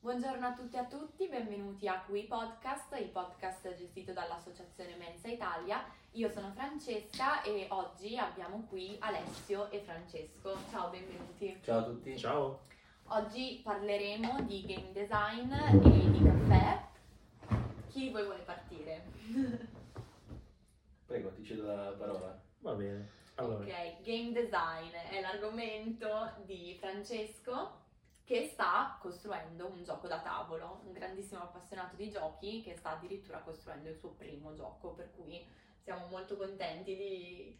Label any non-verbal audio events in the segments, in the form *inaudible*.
Buongiorno a tutti e a tutti, benvenuti a Qui Podcast, il podcast gestito dall'Associazione Mensa Italia. Io sono Francesca e oggi abbiamo qui Alessio e Francesco. Ciao, benvenuti. Ciao a tutti. Ciao. Oggi parleremo di game design e di caffè. Chi di voi vuole partire? *laughs* Prego, ti cedo la parola. Va bene. Allora, Ok, game design è l'argomento di Francesco che sta costruendo un gioco da tavolo, un grandissimo appassionato di giochi che sta addirittura costruendo il suo primo gioco, per cui siamo molto contenti di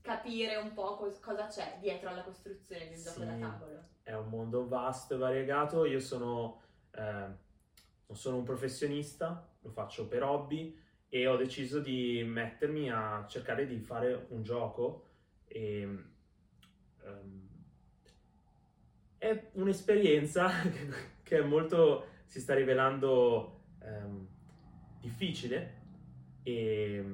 capire un po' cos- cosa c'è dietro alla costruzione di un gioco Sì. da tavolo. è un mondo vasto e variegato. Io sono, eh, non sono un professionista, lo faccio per hobby e ho deciso di mettermi a cercare di fare un gioco e ehm, è un'esperienza *laughs* che è molto si sta rivelando ehm, difficile e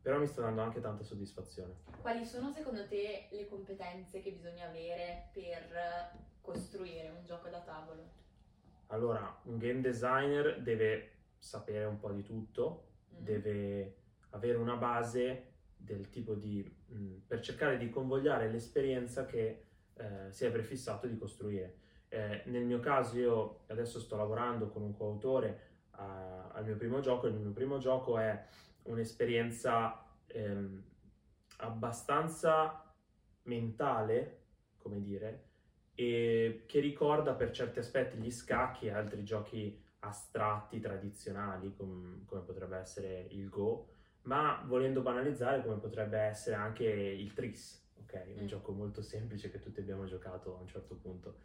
però mi sta dando anche tanta soddisfazione. Quali sono secondo te le competenze che bisogna avere per costruire un gioco da tavolo? Allora, un game designer deve sapere un po' di tutto, Mm. deve avere una base del tipo di... mh, per cercare di convogliare l'esperienza che eh, si è prefissato di costruire. Eh, nel mio caso io adesso sto lavorando con un coautore a- al mio primo gioco, il mio primo gioco è un'esperienza ehm, abbastanza mentale, come dire, e che ricorda per certi aspetti gli scacchi e altri giochi astratti, tradizionali, com- come potrebbe essere il Go, ma volendo banalizzare come potrebbe essere anche il Tris, ok? Un Mm. gioco molto semplice che tutti abbiamo giocato a un certo punto.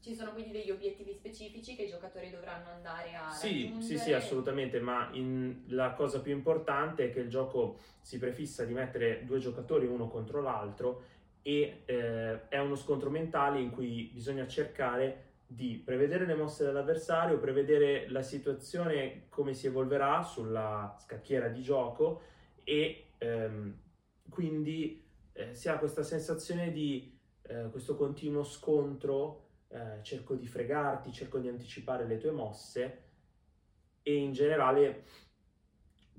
Ci sono quindi degli obiettivi specifici che i giocatori dovranno andare a Sì, raggiungere? sì, sì, assolutamente, ma in- la cosa più importante è che il gioco si prefissa di mettere due giocatori uno contro l'altro e eh, è uno scontro mentale in cui bisogna cercare di prevedere le mosse dell'avversario, prevedere la situazione come si evolverà sulla scacchiera di gioco e ehm, quindi eh, si ha questa sensazione di eh, questo continuo scontro eh, cerco di fregarti, cerco di anticipare le tue mosse e in generale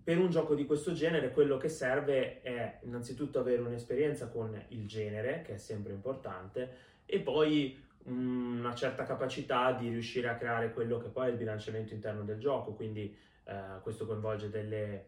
per un gioco di questo genere quello che serve è innanzitutto avere un'esperienza con il genere, che è sempre importante, e poi una certa capacità di riuscire a creare quello che poi è il bilanciamento interno del gioco, quindi eh, questo coinvolge delle,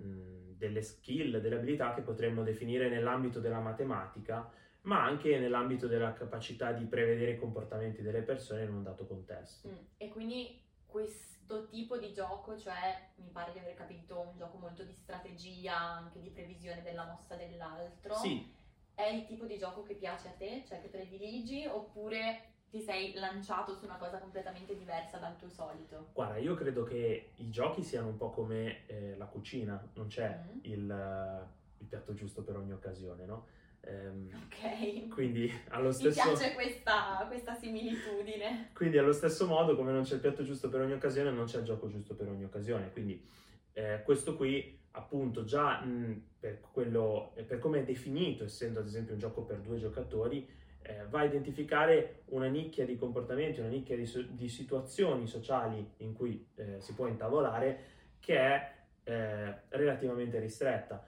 delle skill, delle abilità che potremmo definire nell'ambito della matematica, ma anche nell'ambito della capacità di prevedere i comportamenti delle persone in un dato contesto. Mm, E quindi questo tipo di gioco, cioè mi pare di aver capito un gioco molto di strategia, anche di previsione della mossa dell'altro, Sì, è il tipo di gioco che piace a te, cioè che prediligi, oppure ti sei lanciato su una cosa completamente diversa dal tuo solito? Guarda, io credo che i giochi siano un po' come eh, la cucina, non c'è Mm. il, il piatto giusto per ogni occasione, no? Ehm, Ok. quindi, *laughs* allo Mi stesso, piace questa, questa similitudine. quindi allo stesso modo, come non c'è il piatto giusto per ogni occasione, non c'è il gioco giusto per ogni occasione. Quindi eh, questo qui, appunto, già mh, per, quello, eh, per come è definito, essendo ad esempio un gioco per due giocatori, eh, va a identificare una nicchia di comportamenti, una nicchia di, di situazioni sociali in cui eh, si può intavolare che è eh, relativamente ristretta.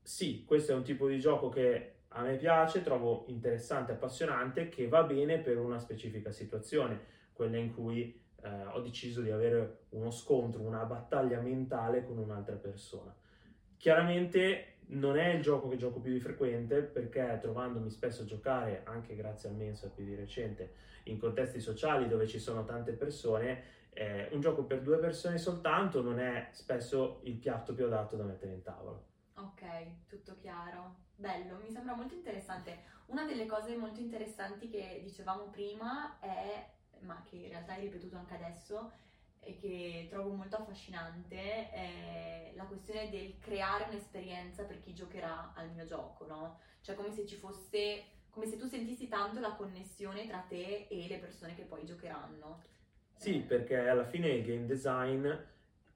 Sì, questo è un tipo di gioco che a me piace, trovo interessante, appassionante, che va bene per una specifica situazione, quella in cui eh, ho deciso di avere uno scontro, una battaglia mentale con un'altra persona. Chiaramente non è il gioco che gioco più di frequente perché trovandomi spesso a giocare, anche grazie al Mensa più di recente, in contesti sociali dove ci sono tante persone, eh, un gioco per due persone soltanto non è spesso il piatto più adatto da mettere in tavola. Ok, tutto chiaro. Bello, mi sembra molto interessante. Una delle cose molto interessanti che dicevamo prima è, ma che in realtà hai ripetuto anche adesso, che trovo molto affascinante, è la questione del creare un'esperienza per chi giocherà al mio gioco, no? Cioè come se ci fosse, come se tu sentissi tanto la connessione tra te e le persone che poi giocheranno. Sì, perché alla fine il game design,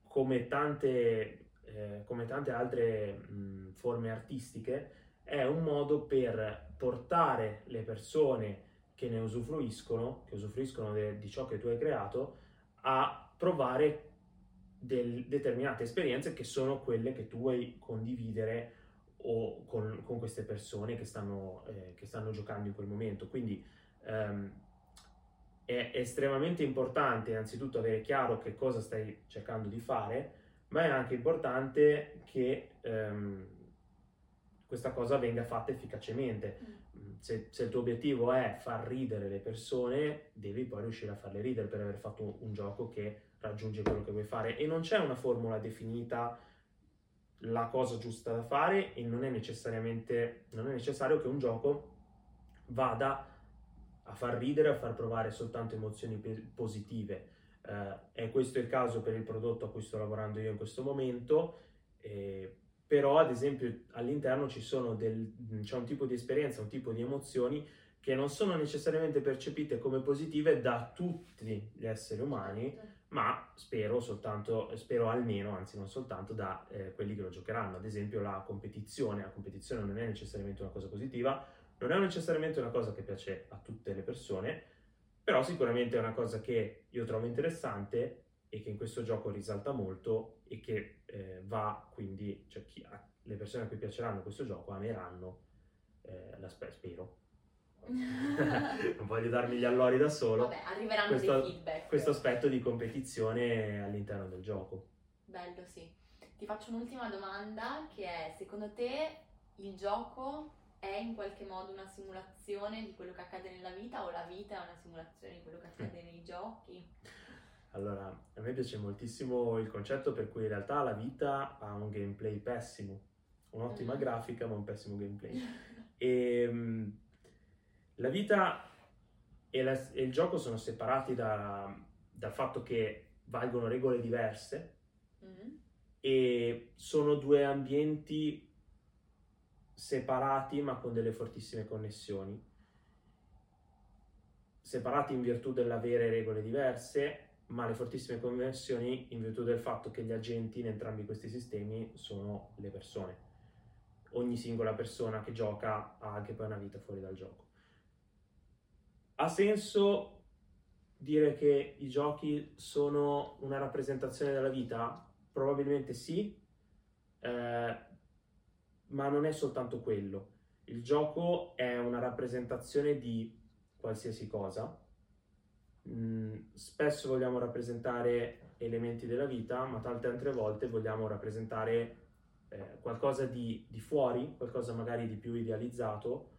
come tante, eh, come tante altre mh, forme artistiche, è un modo per portare le persone che ne usufruiscono, che usufruiscono de, di ciò che tu hai creato, a provare del, determinate esperienze che sono quelle che tu vuoi condividere o con, con queste persone che stanno, eh, che stanno, giocando in quel momento. Quindi ehm, è estremamente importante innanzitutto avere chiaro che cosa stai cercando di fare, ma è anche importante che ehm, questa cosa venga fatta efficacemente. Se, se, il tuo obiettivo è far ridere le persone, devi poi riuscire a farle ridere per aver fatto un, gioco che raggiunge quello che vuoi fare. E non c'è una formula definita la cosa giusta da fare e non è necessariamente non è necessario che un gioco vada a far ridere, a far provare soltanto emozioni positive. Eh, è questo il caso per il prodotto a cui sto lavorando io in questo momento, eh, però ad esempio all'interno ci sono del, c'è un tipo di esperienza, un tipo di emozioni che non sono necessariamente percepite come positive da tutti gli esseri umani, certo. ma spero soltanto, spero almeno, anzi non soltanto da eh, quelli che lo giocheranno. Ad esempio la competizione, la competizione non è necessariamente una cosa positiva, non è necessariamente una cosa che piace a tutte le persone, però sicuramente è una cosa che io trovo interessante e che in questo gioco risalta molto e che eh, va quindi, cioè chi, le persone a cui piaceranno questo gioco ameranno, eh, la spero. *laughs* non voglio darmi gli allori da solo. Vabbè, arriveranno questo, dei feedback. Questo aspetto di competizione all'interno del gioco. Bello, sì. Ti faccio un'ultima domanda che è, secondo te il gioco è in qualche modo una simulazione di quello che accade nella vita o la vita è una simulazione di quello che accade *laughs* nei giochi? Allora, a me piace moltissimo il concetto per cui in realtà la vita ha un gameplay pessimo, un'ottima mm. grafica ma un pessimo gameplay. e *laughs* ehm, la vita e, la, e, il gioco sono separati da, dal fatto che valgono regole diverse mm. e sono due ambienti separati ma con delle fortissime connessioni. Separati in virtù dell'avere regole diverse, ma le fortissime connessioni in virtù del fatto che gli agenti in entrambi questi sistemi sono le persone. Ogni singola persona che gioca ha anche poi una vita fuori dal gioco. Ha senso dire che i giochi sono una rappresentazione della vita? Probabilmente sì, eh, ma non è soltanto quello. Il gioco è una rappresentazione di qualsiasi cosa. Mm, spesso vogliamo rappresentare elementi della vita, ma tante altre volte vogliamo rappresentare eh, qualcosa di, di fuori, qualcosa magari di più idealizzato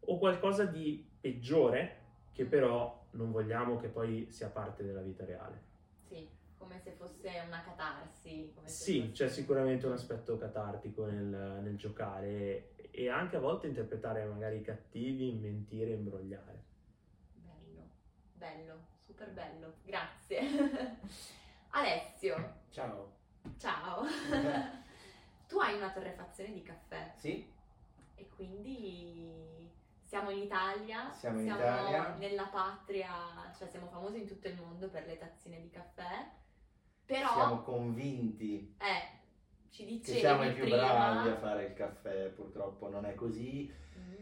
o qualcosa di peggiore che però non vogliamo che poi sia parte della vita reale. Sì come se fosse una catarsi. sì, fosse... c'è sicuramente un aspetto catartico nel, nel, giocare e anche a volte interpretare magari i cattivi, mentire, imbrogliare. Bello, super bello, grazie. *laughs* Alessio. Ciao. Ciao. *laughs* tu hai una torrefazione di caffè. Sì. E quindi siamo in Italia, siamo, in siamo Italia. nella patria, cioè siamo famosi in tutto il mondo per le tazzine di caffè però, siamo convinti eh, ci dicevi che siamo i più prima... bravi a fare il caffè, purtroppo non è così. Mm.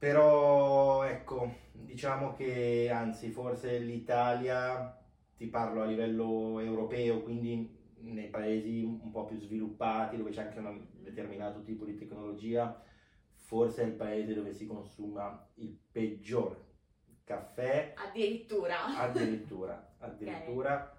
Però ecco, diciamo che anzi forse l'Italia, ti parlo a livello europeo, quindi nei paesi un po' più sviluppati, dove c'è anche un determinato tipo di tecnologia, forse è il paese dove si consuma il peggior caffè. Addirittura. Addirittura, addirittura. Okay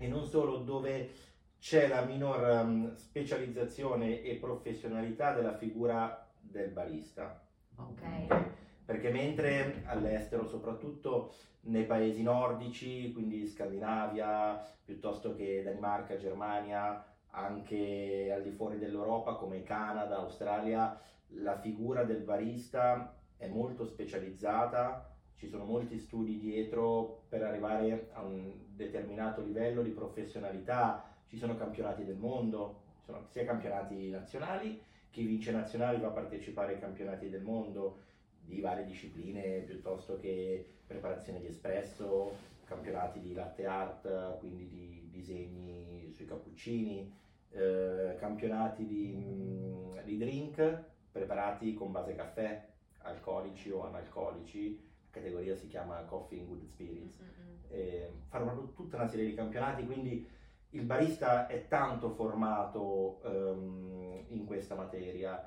e non solo dove c'è la minor specializzazione e professionalità della figura del barista. Ok. Perché mentre all'estero, soprattutto nei paesi nordici, quindi Scandinavia, piuttosto che Danimarca, Germania, anche al di fuori dell'Europa come Canada, Australia, la figura del barista è molto specializzata ci sono molti studi dietro per arrivare a un determinato livello di professionalità, ci sono campionati del mondo, ci sono sia campionati nazionali, chi vince nazionali va a partecipare ai campionati del mondo di varie discipline piuttosto che preparazione di espresso, campionati di latte art, quindi di disegni sui cappuccini, eh, campionati di, mm, di drink preparati con base caffè, alcolici o analcolici categoria si chiama Coffee in Good Spirits, Mm-mm. eh, proprio tutta una serie di campionati, quindi il barista è tanto formato ehm, in questa materia.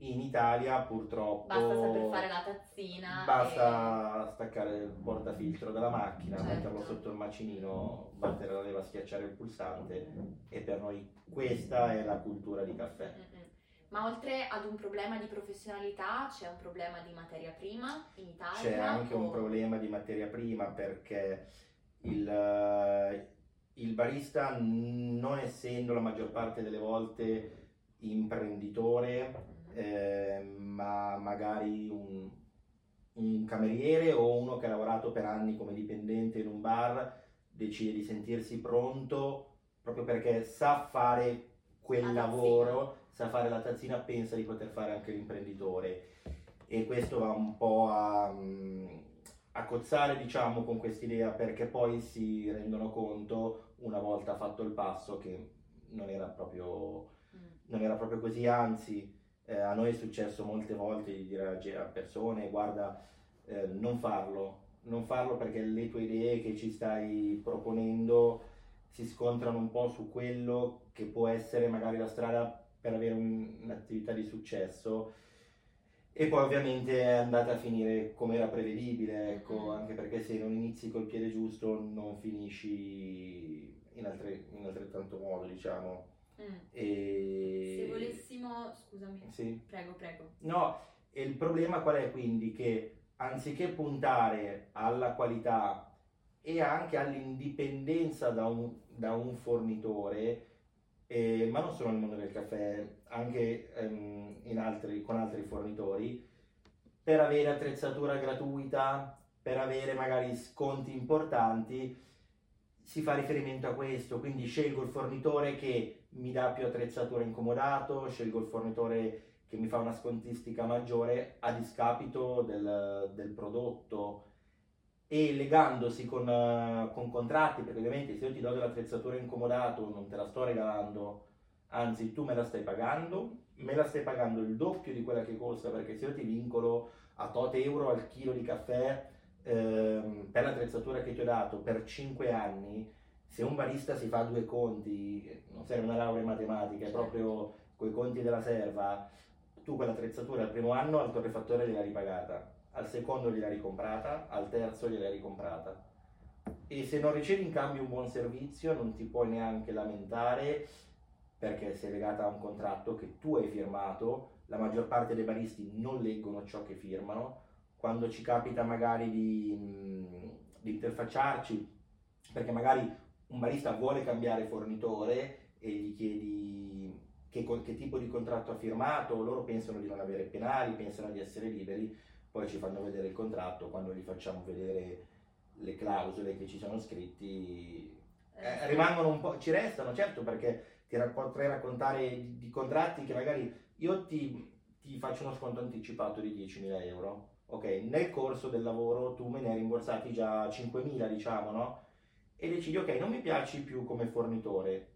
In Italia purtroppo Basta saper fare la tazzina. basta staccare il portafiltro dalla macchina, Certo. metterlo sotto il macinino, battere la leva, schiacciare il pulsante e per noi questa è la cultura di e- caffè. Mm-mm. Ma oltre ad un problema di professionalità, c'è un problema di materia prima in Italia? C'è anche un o- problema di materia prima perché il, il barista, non essendo la maggior parte delle volte imprenditore, eh, ma magari un, un cameriere o uno che ha lavorato per anni come dipendente in un bar, decide di sentirsi pronto proprio perché sa fare quel lavoro, sa fare la tazzina, pensa di poter fare anche l'imprenditore. E questo va un po' a, mm, a cozzare diciamo con quest'idea perché poi si rendono conto una volta fatto il passo che non era proprio, Mm. non era proprio così, anzi eh, a noi è successo molte volte di dire a persone guarda eh, non farlo, non farlo perché le tue idee che ci stai proponendo si scontrano un po' su quello che può essere magari la strada per avere un- un'attività di successo e poi ovviamente è andata a finire come era prevedibile, ecco, Mhm. anche perché se non inizi col piede giusto non finisci in, altre- in altrettanto modo, diciamo. Mm. E... Se volessimo, scusami, Sì. prego, prego. No, il problema qual è quindi? Che anziché puntare alla qualità e anche all'indipendenza da un, da un fornitore, eh, ma non solo nel mondo del caffè, anche ehm, altri- con altri fornitori, per avere attrezzatura gratuita, per avere magari sconti importanti, si fa riferimento a questo, quindi scelgo il fornitore che mi dà più attrezzatura incomodato, scelgo il fornitore che mi fa una scontistica maggiore a discapito del, del prodotto e legandosi con, eh, con contratti, perché ovviamente se io ti do dell'attrezzatura incomodato non te la sto regalando, anzi tu me la stai pagando, me la stai pagando il doppio di quella che costa, perché se io ti vincolo a tot euro al chilo di caffè ehm, per l'attrezzatura che ti ho dato per 5 anni, se un barista si fa due conti, non serve una laurea in matematica, è proprio quei conti della serva, tu quell'attrezzatura al primo anno al torrefattore gliel'hai ripagata, al secondo gliel'hai ricomprata, al terzo gliel'hai ricomprata. E se non ricevi in cambio un buon servizio non ti puoi neanche lamentare perché sei legata a un contratto che tu hai firmato, la maggior parte dei baristi non leggono ciò che firmano, quando ci capita magari di, di interfacciarci, perché magari un barista vuole cambiare fornitore e gli chiedi che, che tipo di contratto ha firmato, loro pensano di non avere penali, pensano di essere liberi, poi ci fanno vedere il contratto, quando gli facciamo vedere le clausole che ci sono scritti, eh, rimangono un po', ci restano, certo, perché ti potrei raccontare di, di contratti che magari io ti, ti faccio uno sconto anticipato di 10.000 euro, ok? Nel corso del lavoro tu me ne hai rimborsati già 5.000, diciamo, no? E decidi, ok, non mi piaci più come fornitore,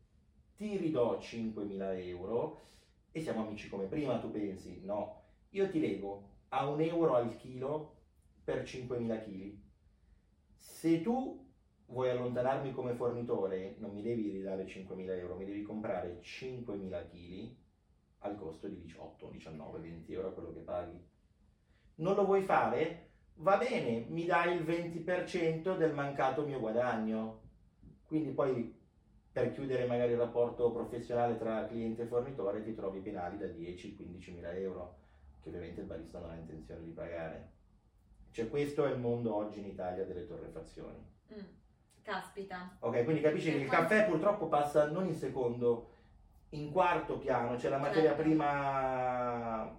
ti ridò 5.000 euro e siamo amici come prima, tu pensi? No, io ti lego a un euro al chilo per 5.000 kg. Se tu vuoi allontanarmi come fornitore, non mi devi ridare 5.000 euro, mi devi comprare 5.000 kg al costo di 18, 19, 20 euro quello che paghi. Non lo vuoi fare? Va bene, mi dai il 20% del mancato mio guadagno. Quindi poi per chiudere magari il rapporto professionale tra cliente e fornitore ti trovi penali da 10-15 mila euro, che ovviamente il barista non ha intenzione di pagare. Cioè questo è il mondo oggi in Italia delle torrefazioni. Mm. Caspita. Ok, quindi capisci che il caffè purtroppo passa non in secondo, in quarto piano, c'è la materia Certo. prima...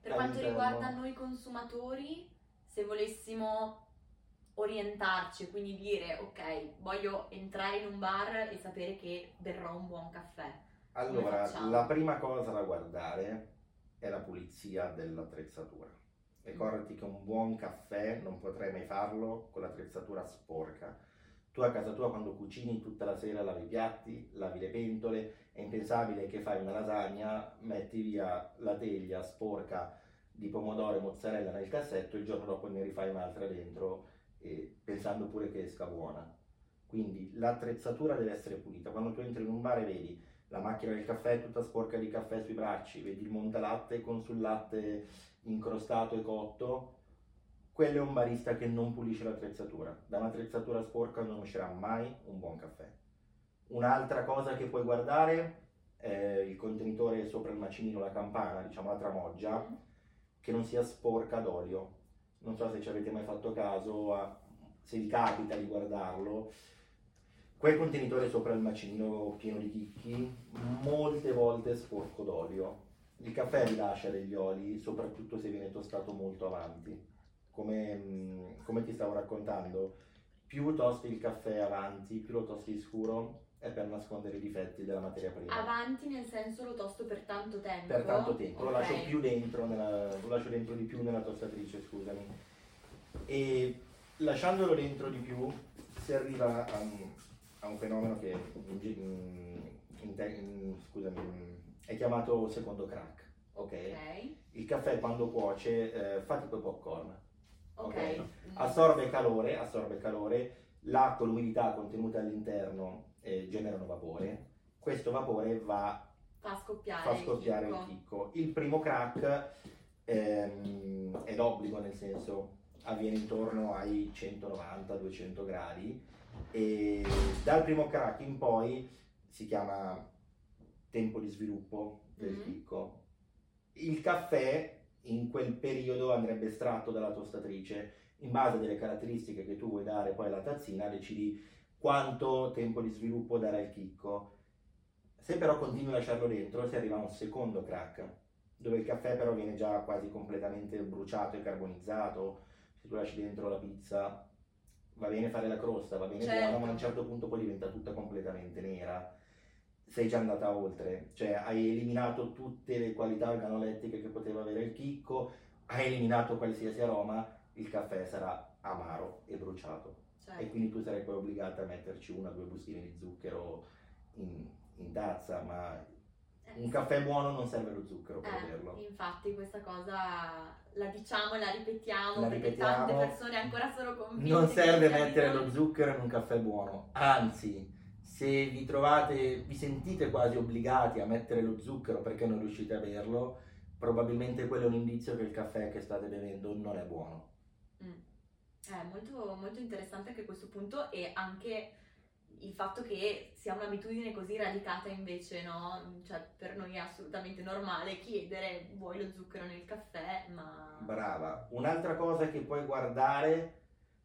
Per quanto riguarda noi consumatori, se volessimo orientarci, quindi dire ok, voglio entrare in un bar e sapere che berrò un buon caffè. Allora, la prima cosa da guardare è la pulizia dell'attrezzatura. Ricordati che un buon caffè non potrai mai farlo con l'attrezzatura sporca. Tu a casa tua quando cucini tutta la sera lavi i piatti, lavi le pentole, è impensabile che fai una lasagna, metti via la teglia sporca di pomodoro e mozzarella nel cassetto, il giorno dopo ne rifai un'altra dentro, e pensando pure che esca buona. Quindi l'attrezzatura deve essere pulita. Quando tu entri in un bar e vedi la macchina del caffè tutta sporca di caffè sui bracci, vedi il montalatte con sul latte incrostato e cotto, quello è un barista che non pulisce l'attrezzatura. Da un'attrezzatura sporca non uscirà mai un buon caffè. Un'altra cosa che puoi guardare è il contenitore sopra il macinino, la campana, diciamo la tramoggia, che non sia sporca d'olio. Non so se ci avete mai fatto caso, se vi capita di guardarlo, quel contenitore sopra il macinino pieno di chicchi, molte volte è sporco d'olio. Il caffè rilascia degli oli, soprattutto se viene tostato molto avanti. Come, mm, come ti stavo raccontando, più tosti il caffè avanti, più lo tosti scuro, è per nascondere i difetti della materia prima. Avanti nel senso lo tosto per tanto tempo? Per tanto tempo, okay. lo lascio più dentro, nella, lo lascio dentro di più nella tostatrice, scusami. E lasciandolo dentro di più si arriva a, a un fenomeno che in, in, in, scusami, è chiamato secondo crack. Okay? ok? Il caffè quando cuoce eh, fa tipo popcorn. Ok. okay? Assorbe calore, assorbe calore, l'acqua l'umidità contenute all'interno eh, generano vapore. Questo vapore va fa scoppiare, fa scoppiare il, chicco. il, chicco. il primo crack ehm, è d'obbligo, nel senso avviene intorno ai 190-200 gradi e dal primo crack in poi si chiama tempo di sviluppo del mm-hmm. chicco. Il caffè in quel periodo andrebbe estratto dalla tostatrice in base a delle caratteristiche che tu vuoi dare poi alla tazzina decidi quanto tempo di sviluppo darà il chicco. Se però continui a lasciarlo dentro si arriva a un secondo crack dove il caffè però viene già quasi completamente bruciato e carbonizzato se tu lasci dentro la pizza va bene fare la crosta, va bene certo. buona, ma a un certo punto poi diventa tutta completamente nera. Sei già andata oltre, cioè hai eliminato tutte le qualità organolettiche che poteva avere il chicco, hai eliminato qualsiasi aroma, il caffè sarà amaro e bruciato. Certo. E quindi tu sarai poi obbligata a metterci una o due bustine di zucchero in, in tazza, ma un caffè buono non serve lo zucchero per eh, averlo. Infatti questa cosa la diciamo e la ripetiamo la perché ripetiamo. tante persone ancora sono convinte. Non serve mettere lo zucchero in un caffè buono, anzi se vi trovate, vi sentite quasi obbligati a mettere lo zucchero perché non riuscite a averlo, probabilmente quello è un indizio che il caffè che state bevendo non è buono. Mm. È molto, molto interessante anche questo punto e anche il fatto che sia un'abitudine così radicata invece, no? Cioè, per noi è assolutamente normale chiedere vuoi lo zucchero nel caffè, ma... Brava. Un'altra cosa che puoi guardare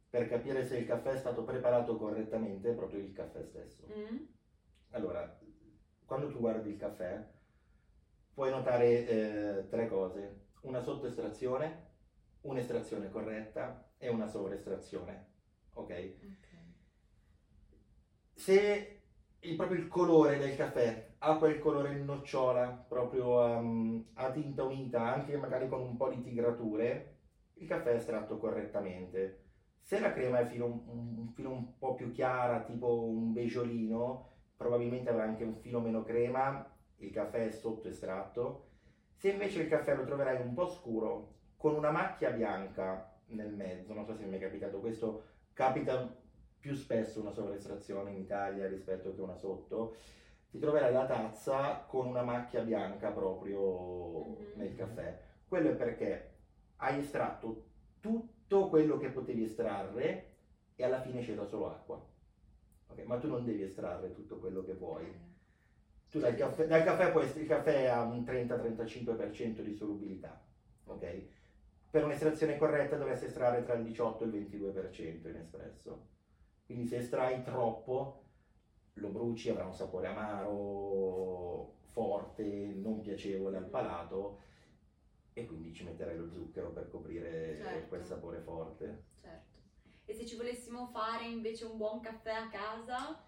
per capire se il caffè è stato preparato correttamente è proprio il caffè stesso. Mm. Allora, quando tu guardi il caffè, puoi notare eh, tre cose. Una sottoestrazione, un'estrazione corretta e una sovraestrazione. Ok? Ok se il, proprio il colore del caffè ha quel colore nocciola, proprio um, a tinta unita, anche magari con un po' di tigrature, il caffè è estratto correttamente. Se la crema è filo, un, un filo un po' più chiara, tipo un beggiolino, probabilmente avrà anche un filo meno crema, il caffè è sotto estratto. Se invece il caffè lo troverai un po' scuro, con una macchia bianca nel mezzo, non so se mi è capitato questo, capita più spesso una sovraestrazione in Italia rispetto che una sotto, ti troverai la tazza con una macchia bianca proprio mm-hmm. nel caffè. Quello è perché hai estratto tutto quello che potevi estrarre e alla fine c'era solo acqua. Okay? Ma tu non devi estrarre tutto quello che vuoi. Tu dal caffè, dal caffè puoi, il caffè ha un 30-35% di solubilità. Okay? Per un'estrazione corretta dovresti estrarre tra il 18 e il 22% in espresso. Quindi se estrai troppo lo bruci, avrà un sapore amaro, forte, non piacevole al palato e quindi ci metterai lo zucchero per coprire certo. quel sapore forte. Certo. E se ci volessimo fare invece un buon caffè a casa?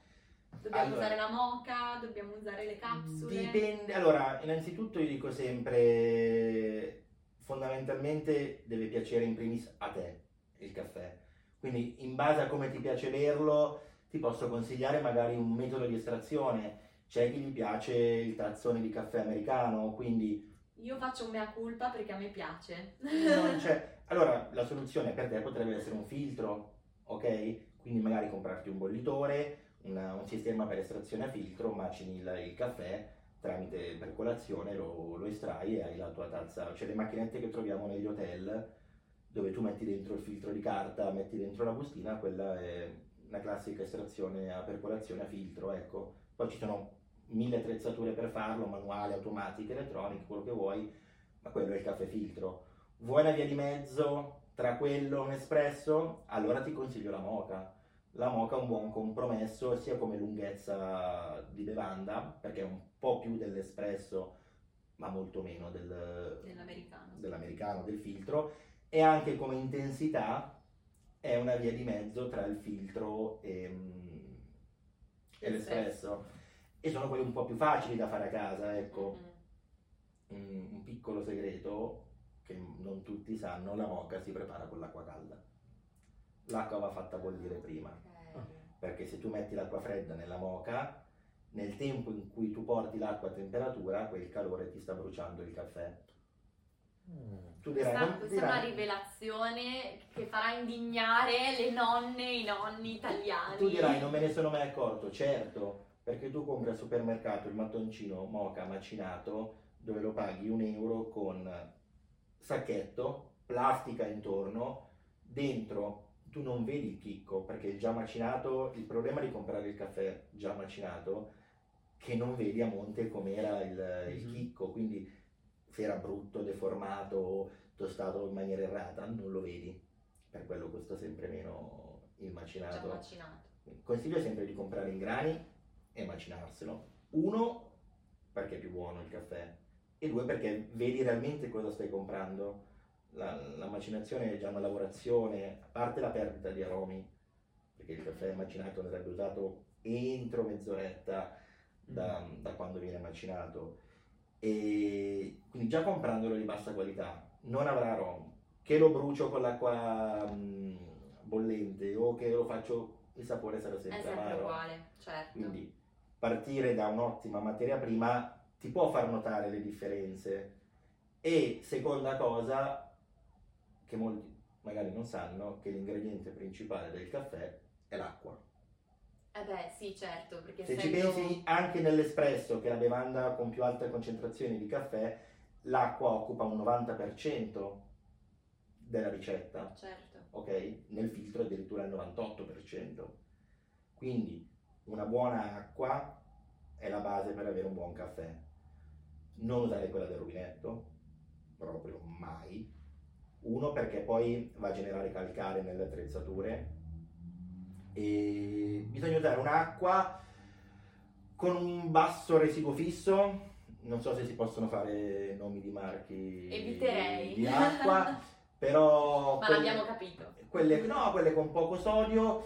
Dobbiamo allora, usare la moca, dobbiamo usare le capsule? Dipende, allora innanzitutto io dico sempre fondamentalmente deve piacere in primis a te il caffè quindi in base a come ti piace berlo, ti posso consigliare magari un metodo di estrazione. C'è chi gli piace il tazzone di caffè americano, quindi Io faccio un mea culpa perché a me piace. Non *laughs* c'è. Allora, la soluzione per te potrebbe essere un filtro, ok? Quindi magari comprarti un bollitore, una- un sistema per estrazione a filtro, macini il, il caffè tramite percolazione, lo, lo estrai e hai la tua tazza. C'è le macchinette che troviamo negli hotel dove tu metti dentro il filtro di carta, metti dentro la bustina, quella è una classica estrazione a percolazione a filtro, ecco. Poi ci sono mille attrezzature per farlo, manuali, automatiche, elettroniche, quello che vuoi, ma quello è il caffè filtro. Vuoi una via di mezzo tra quello e un espresso? Allora ti consiglio la moca. La moca è un buon compromesso sia come lunghezza di bevanda, perché è un po' più dell'espresso, ma molto meno del- Dell'americano. dell'americano, del filtro, e anche come intensità è una via di mezzo tra il filtro e, mm, e l'espresso. E sono quelli un po' più facili da fare a casa, ecco. Mhm. Un, piccolo segreto che non tutti sanno, la moca si prepara con l'acqua calda. L'acqua va fatta bollire prima, Ok. perché se tu metti l'acqua fredda nella moca, nel tempo in cui tu porti l'acqua a temperatura, quel calore ti sta bruciando il caffè. Tu dirai, Questa, non- questa è una rivelazione che farà indignare le nonne e i nonni italiani. Tu dirai, non me ne sono mai accorto, certo, perché tu compri al supermercato il mattoncino moca macinato dove lo paghi un euro con sacchetto, plastica intorno, dentro tu non vedi il chicco perché il già macinato, il problema di comprare il caffè già macinato che non vedi a monte com'era il, il Mhm. chicco, quindi se era brutto, deformato o tostato in maniera errata non lo vedi, per quello costa sempre meno il macinato. macinato. Consiglio sempre di comprare in grani e macinarselo. Uno, perché è più buono il caffè, e due, perché vedi realmente cosa stai comprando. La, la macinazione è già una lavorazione, a parte la perdita di aromi, perché il caffè macinato andrebbe usato entro mezz'oretta da, da quando viene macinato. E quindi già comprandolo di bassa qualità non avrà aromi. Che lo brucio con l'acqua mm, bollente o che lo faccio, il sapore sarà È sempre sempre amaro. uguale, certo. Quindi partire da un'ottima materia prima ti può far notare le differenze. E seconda cosa, che molti magari non sanno, che l'ingrediente principale del caffè è l'acqua. Eh beh, sì, certo, perché Se ci essendo- pensi anche nell'espresso, che è la bevanda con più alta concentrazione di caffè, l'acqua occupa un 90% della ricetta Certo. ok? Nel filtro addirittura il 98%. Quindi una buona acqua è la base per avere un buon caffè. Non usare quella del rubinetto, proprio mai. Uno perché poi va a generare calcare nelle attrezzature e bisogna usare un'acqua con un basso residuo fisso. Non so se si possono fare nomi di marchi Eviterei. di acqua, *laughs* però Ma quelle- l'abbiamo capito. quelle, no, quelle con poco sodio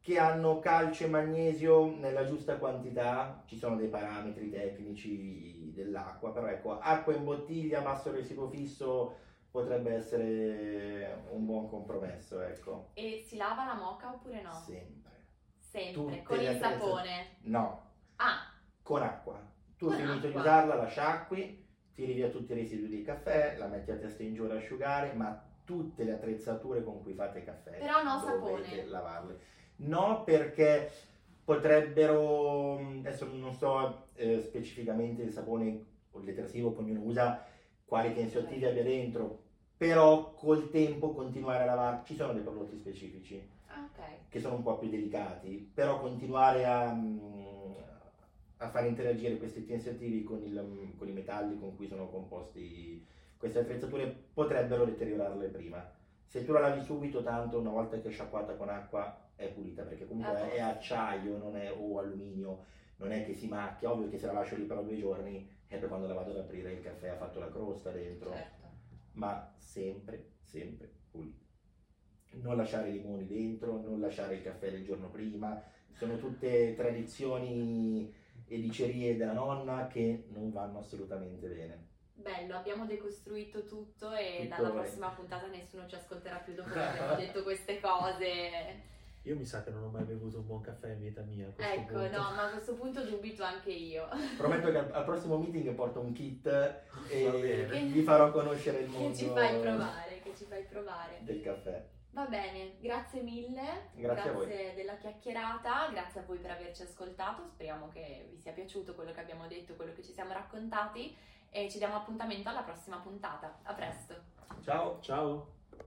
che hanno calcio e magnesio nella giusta quantità, ci sono dei parametri tecnici dell'acqua, però ecco, acqua in bottiglia, basso residuo fisso potrebbe essere un buon compromesso, ecco. E si lava la moca oppure no? Sempre. Sempre, Tutte con il sapone. No, Ah, con acqua. Tu Con finito di acqua. usarla, la sciacqui, tiri via tutti i residui di caffè, la metti a testa in giù ad asciugare, ma tutte le attrezzature con cui fate caffè Però no sapone. lavarle. No, perché potrebbero, adesso non so eh, specificamente il sapone o il detersivo che ognuno usa, quali tensioattivi abbia dentro, però col tempo continuare a lavare, ci sono dei prodotti specifici ah, ok. che sono un po' più delicati, però continuare a, mm, a fare interagire questi tensioattivi con, il- con i metalli con cui sono composti queste attrezzature potrebbero deteriorarle prima. Se tu la lavi subito, tanto una volta che è sciacquata con acqua è pulita, perché comunque Ah, è, è acciaio non è, o alluminio, non è che si macchia, ovvio che se la lascio lì per due giorni poi quando la vado ad aprire il caffè ha fatto la crosta dentro Certo. ma sempre, sempre pulito. Non lasciare i limoni dentro, non lasciare il caffè del giorno prima, sono tutte tradizioni e dicerie della nonna che non vanno assolutamente bene. Bello, abbiamo decostruito tutto e Tutto dalla è- prossima puntata nessuno ci ascolterà più dopo che abbiamo detto queste cose. Io mi sa che non ho mai bevuto un buon caffè in vita mia. Ecco, punto. no, ma a questo punto dubito anche io. Prometto che al, al prossimo meeting porto un kit e bene. vi farò conoscere il mondo Che ci fai provare, che ci fai provare. del caffè. Va bene, grazie mille. Grazie a voi. della chiacchierata, grazie a voi per averci ascoltato. Speriamo che vi sia piaciuto quello che abbiamo detto, quello che ci siamo raccontati e ci diamo appuntamento alla prossima puntata. A presto. Ciao! Ciao.